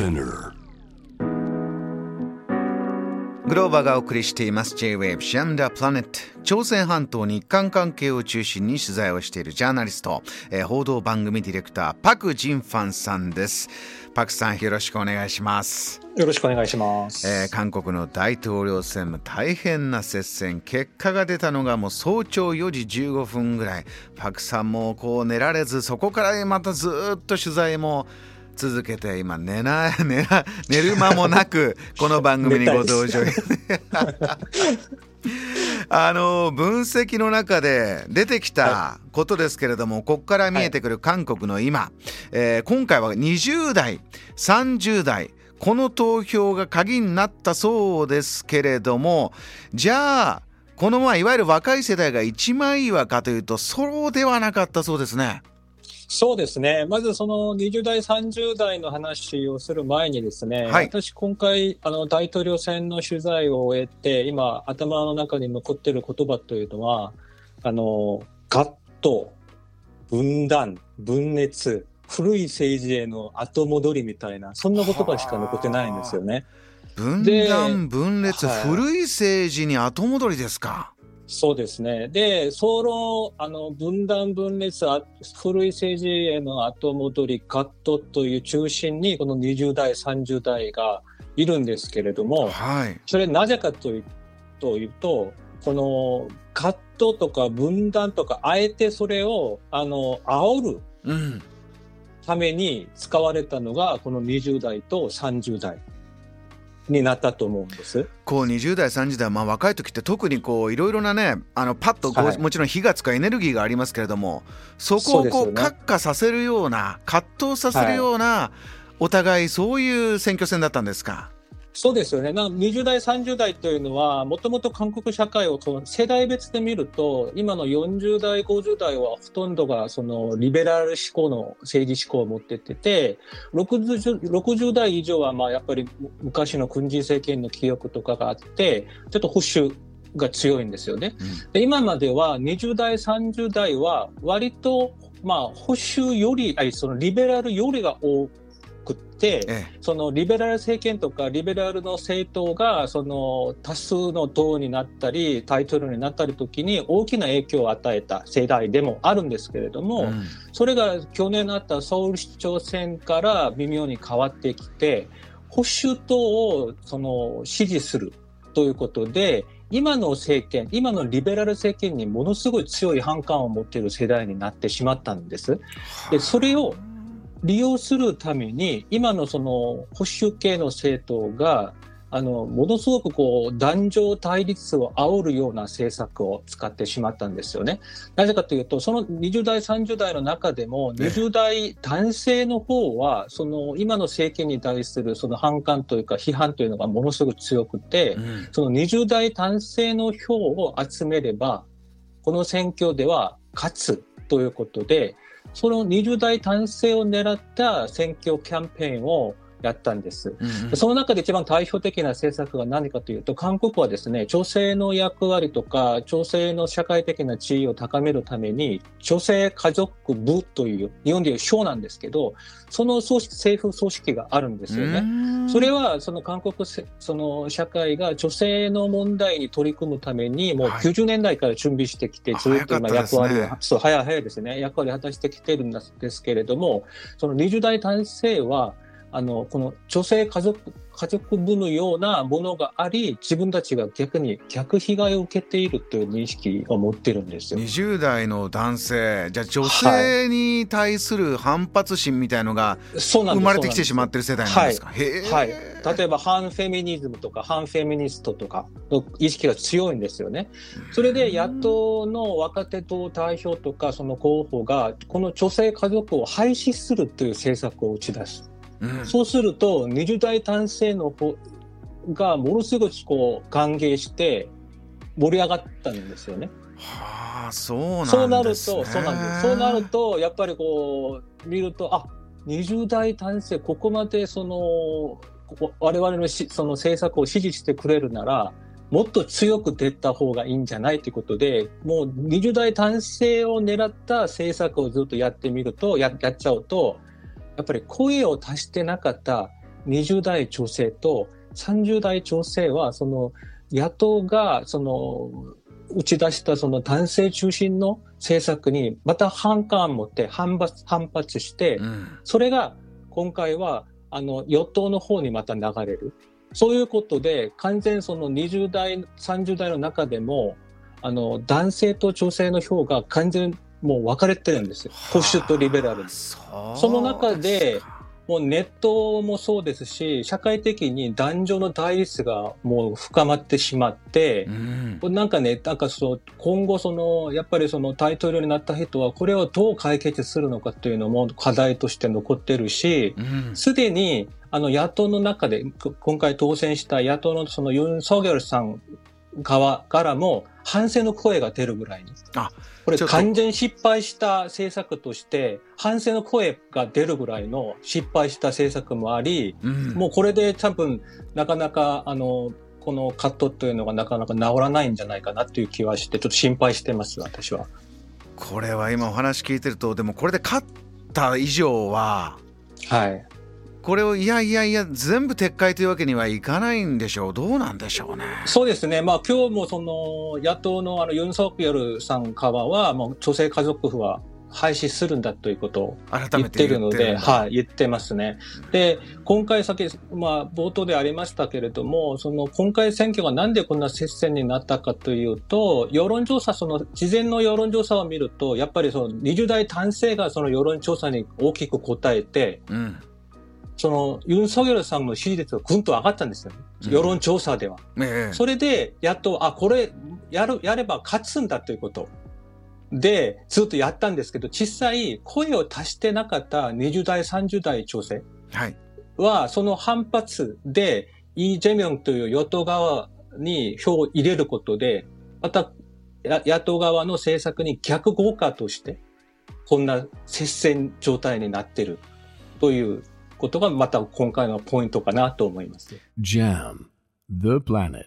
Spinner. グローバーがお送りしています。J-Wave シアンダープラネット。朝鮮半島日韓関係を中心に取材をしているジャーナリスト、えー報道番組ディレクターパク・ジンファンさんです。パクさんよろしくお願いします。よろしくお願いします。えー韓国の大統領選も大変な接戦。結果が出たのがもう早朝4時15分ぐらい。パクさんもこう寝られずそこからまたずっと取材も続けて今寝な寝な寝る間もなくこの番組にご登場。あの分析の中で出てきたことですけれども、ここから見えてくる韓国の今、えー今回は20代30代この投票が鍵になったそうですけれどもじゃあこのまあいわゆる若い世代が一枚岩かというとそうではなかったそうですね。そうですね。まずその20代、30代の話をする前にですね、はい私今回あの大統領選の取材を終えて、今頭の中に残っている言葉というのは、あの、ガット、分断、分裂、古い政治への後戻りみたいな、そんな言葉しか残ってないんですよね。分で断分裂、はい古い政治に後戻りですか。そうですね。で、その、あの、分断分裂、あ古い政治への後戻り、カットという中心に、この20代、30代がいるんですけれども、はい。それなぜかというというと、この、カットとか分断とか、あえてそれを、あの、煽るうん。ために使われたのが、この20代と30代になったと思うんです。こう20代30代、まあ、若い時って特にこういろいろなねあのパッとこう、はいもちろん火がつくエネルギーがありますけれどもそこをこうね閣下させるような葛藤させるような、お互いそういう選挙戦だったんですか？そうですよね。なんか20代、30代というのは、もともと韓国社会をその世代別で見ると、今の40代、50代はほとんどがそのリベラル思考の政治思考を持ってってて、60, 60代以上はまあやっぱり昔の軍事政権の記憶とかがあって、ちょっと保守が強いんですよね。うんで今までは20代、30代は割とまあ保守より、あそのリベラルよりが多くって、えそのリベラル政権とかリベラルの政党がその多数の党になったりタイトルになったり時に大きな影響を与えた世代でもあるんですけれどえも、うん。それが去年あったソウル市長選から微妙に変わってきて保守党をその支持するということで今の政権今のリベラル政権にものすごい強い反感を持っている世代になってしまったんです。でそれを利用するために今のその保守系の政党があのものすごくこう男女対立を煽るような政策を使ってしまったんですよね。なぜかというとその20代30代の中でもええ20代男性の方はその今の政権に対するその反感というか批判というのがものすごく強くて、うんその20代男性の票を集めれば、この選挙では勝つということで、その20代男性を狙った選挙キャンペーンをやったんです。うんその中で一番代表的な政策が何かというと、韓国はですね、女性の役割とか、女性の社会的な地位を高めるために、女性家族部という、日本でいう省なんですけど、その組織政府組織があるんですよね。うん。それはその韓国せその社会が女性の問題に取り組むためにもうはい90年代から準備してきて、あずっと今早かったですね。役割を、そう早い早いですね。役割を果たしてきてるんですけれどもその20代男性はあのこの女性家族家族部のようなものがあり自分たちが逆に逆被害を受けているという認識を持ってるんですよ。20代の男性じゃあ女性に対する反発心みたいのが生まれてきてしまってる世代なんですか？へえはい、例えば反フェミニズムとか反フェミニストとかの意識が強いんですよね。それで野党の若手党代表とかその候補がこの女性家族を廃止するという政策を打ち出す。うんそうすると20代男性の方がものすごくこう歓迎して盛り上がったんですよね。はあそうなんね。そうなると、そうなんです。そうなると、やっぱりこう、見ると、あ、20代男性、ここまでその、こ我々のしその政策を支持してくれるなら、もっと強く出た方がいいんじゃないということで、もう20代男性を狙った政策をずっとやってみると、ややっちゃうと、やっぱり声を足してなかった20代女性と30代女性は、その野党が、その、打ち出したその男性中心の政策にまた反感を持って反発、反発して、うん、それが今回はあの与党の方にまた流れる。そういうことで完全その20代、30代の中でもあの男性と女性の票が完全もう分かれてるんですよ。保守とリベラルその中でもうネットもそうですし、社会的に男女の対立がもう深まってしまって、うん、なんかね、なんかそう、今後その、やっぱりその大統領になった人は、これをどう解決するのかというのも課題として残ってるし、す、で、に、あの野党の中で、今回当選した野党のそのユン・ソギョルさん側からも反省の声が出るぐらいに。あ、これ完全失敗した政策として、反省の声が出るぐらいの失敗した政策もあり、うん、もうこれで多分、なかなか、あの、このカットというのがなかなか治らないんじゃないかなっていう気はして、ちょっと心配してます、私は。これは今お話聞いてると、でもこれで勝った以上は、はい。これをいやいやいや全部撤回というわけにはいかないんでしょう、どうなんでしょうね。そうですね、まあ今日もその野党のあのユン・ソクヨルさんからは、もう女性家族府は廃止するんだということを言ってるので、はい、言ってますね。で、今回先、まあ冒頭でありましたけれども、その今回選挙がなんでこんな接戦になったかというと、世論調査、その事前の世論調査を見ると、やっぱりその20代男性がその世論調査に大きく答えて、うんそのユン・ソギョルさんの支持率がぐんと上がったんですよ、世論調査では。ええ、それで、やっと、あ、これ、やる、やれば勝つんだということ。で、ずっとやったんですけど、実際、声を足してなかった20代、30代調整は、その反発で、イ・ジェミョンという与党側に票を入れることで、また、野党側の政策に逆効果として、こんな接戦状態になっているということがまた今回のポイントかなと思います。JAM The Planet